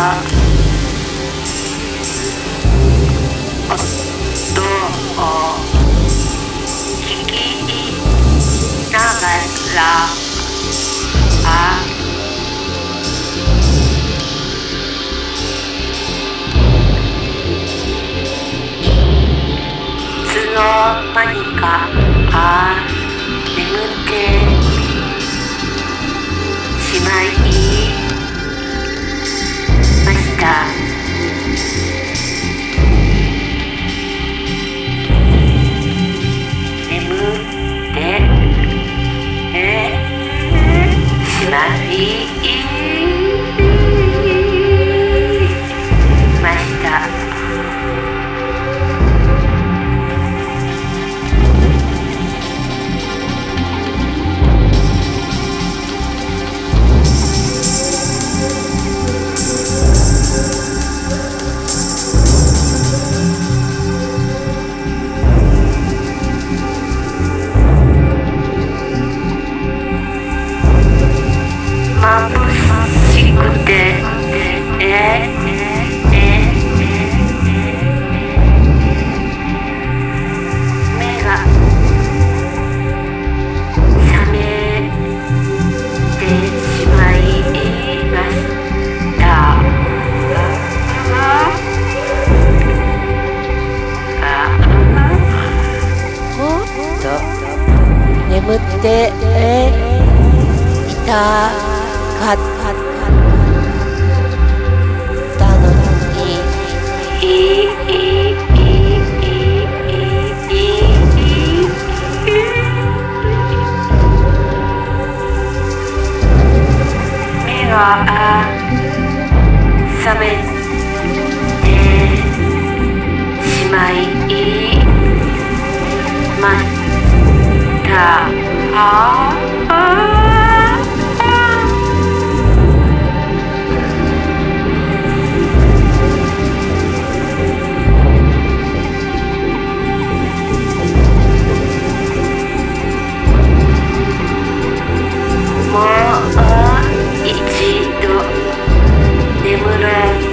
音を聞きながらあいつの間にかあ眠ってしまいました眠ってえしてきたかったのに目が覚めてしまいました。な。もう一度眠れ。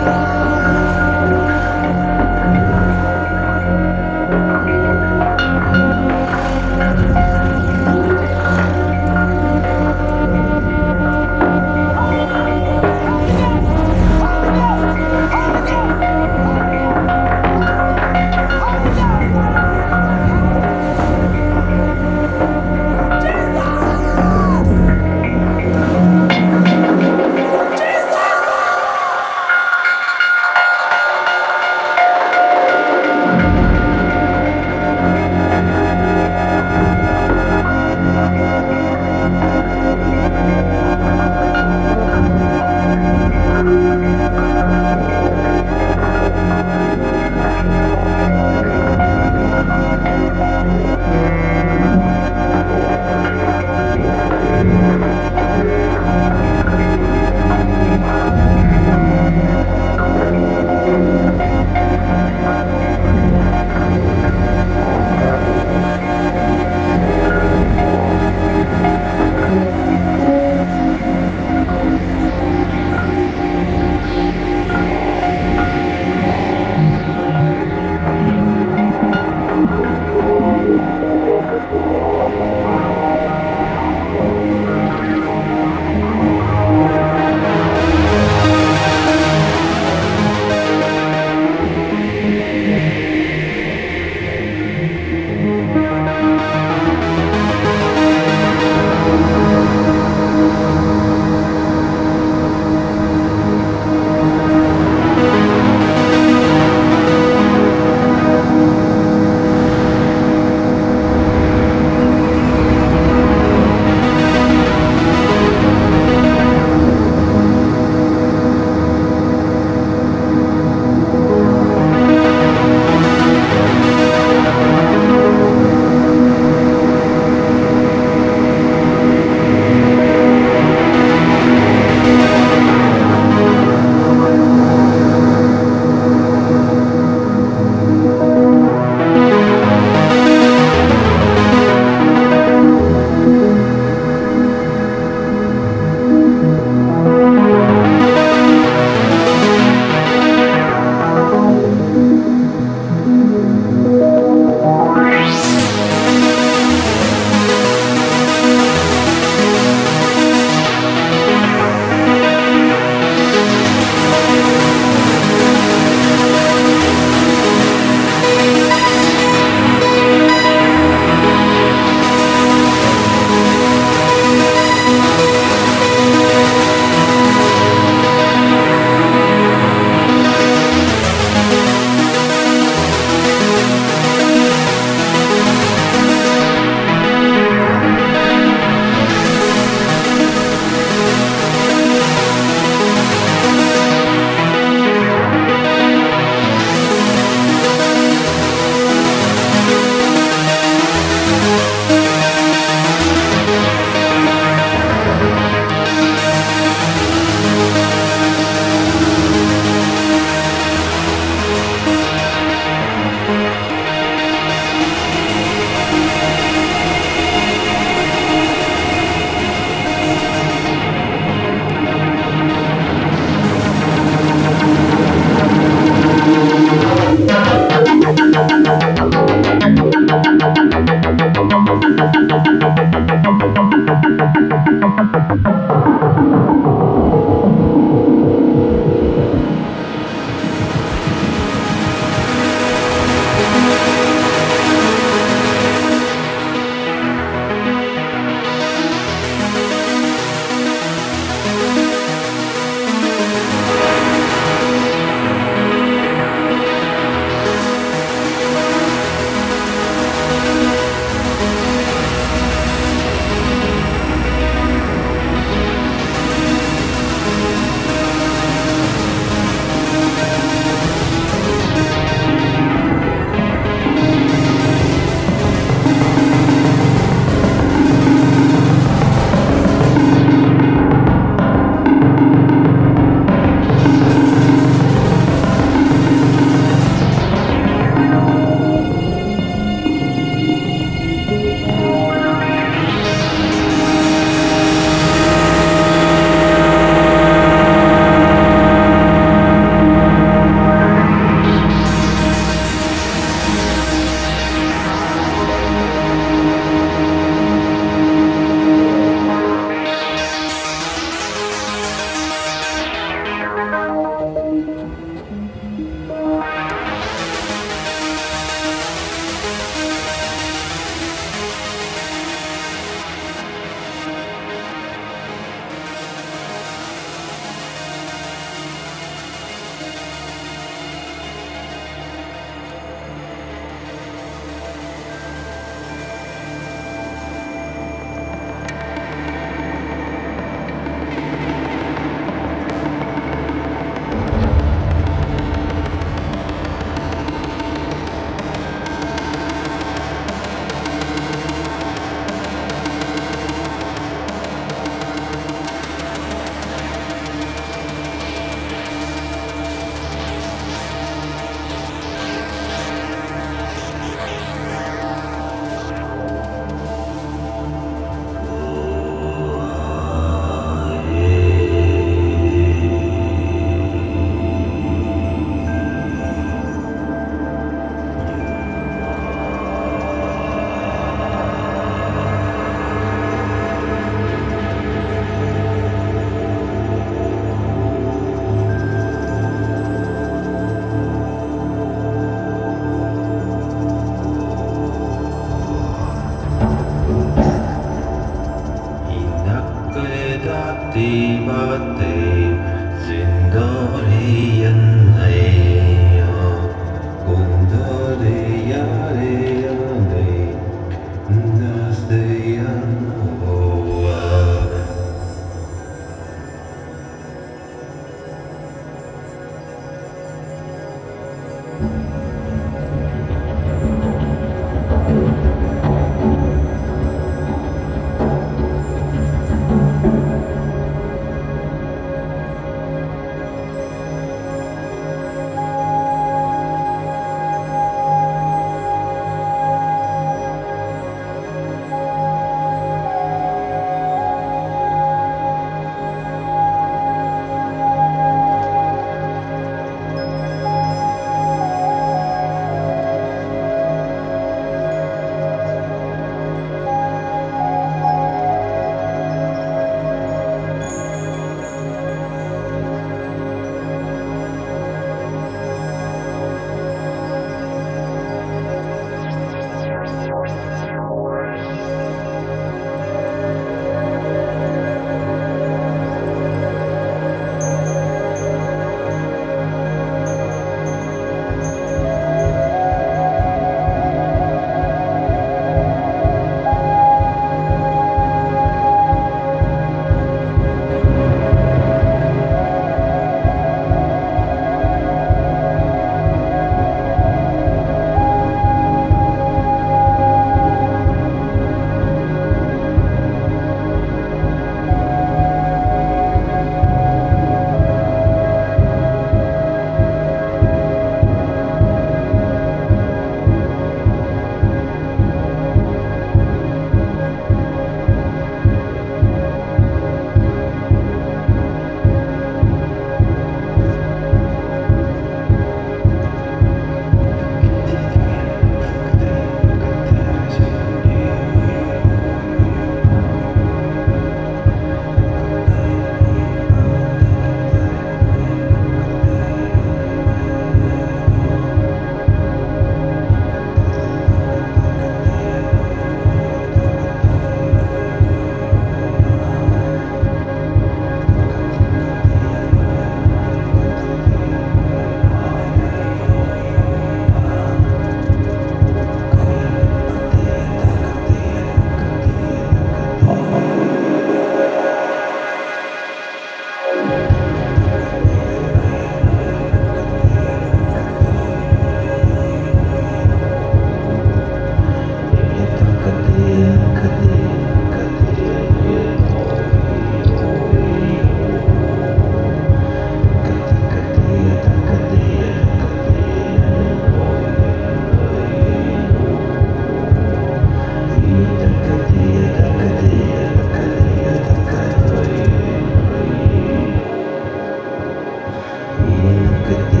with you.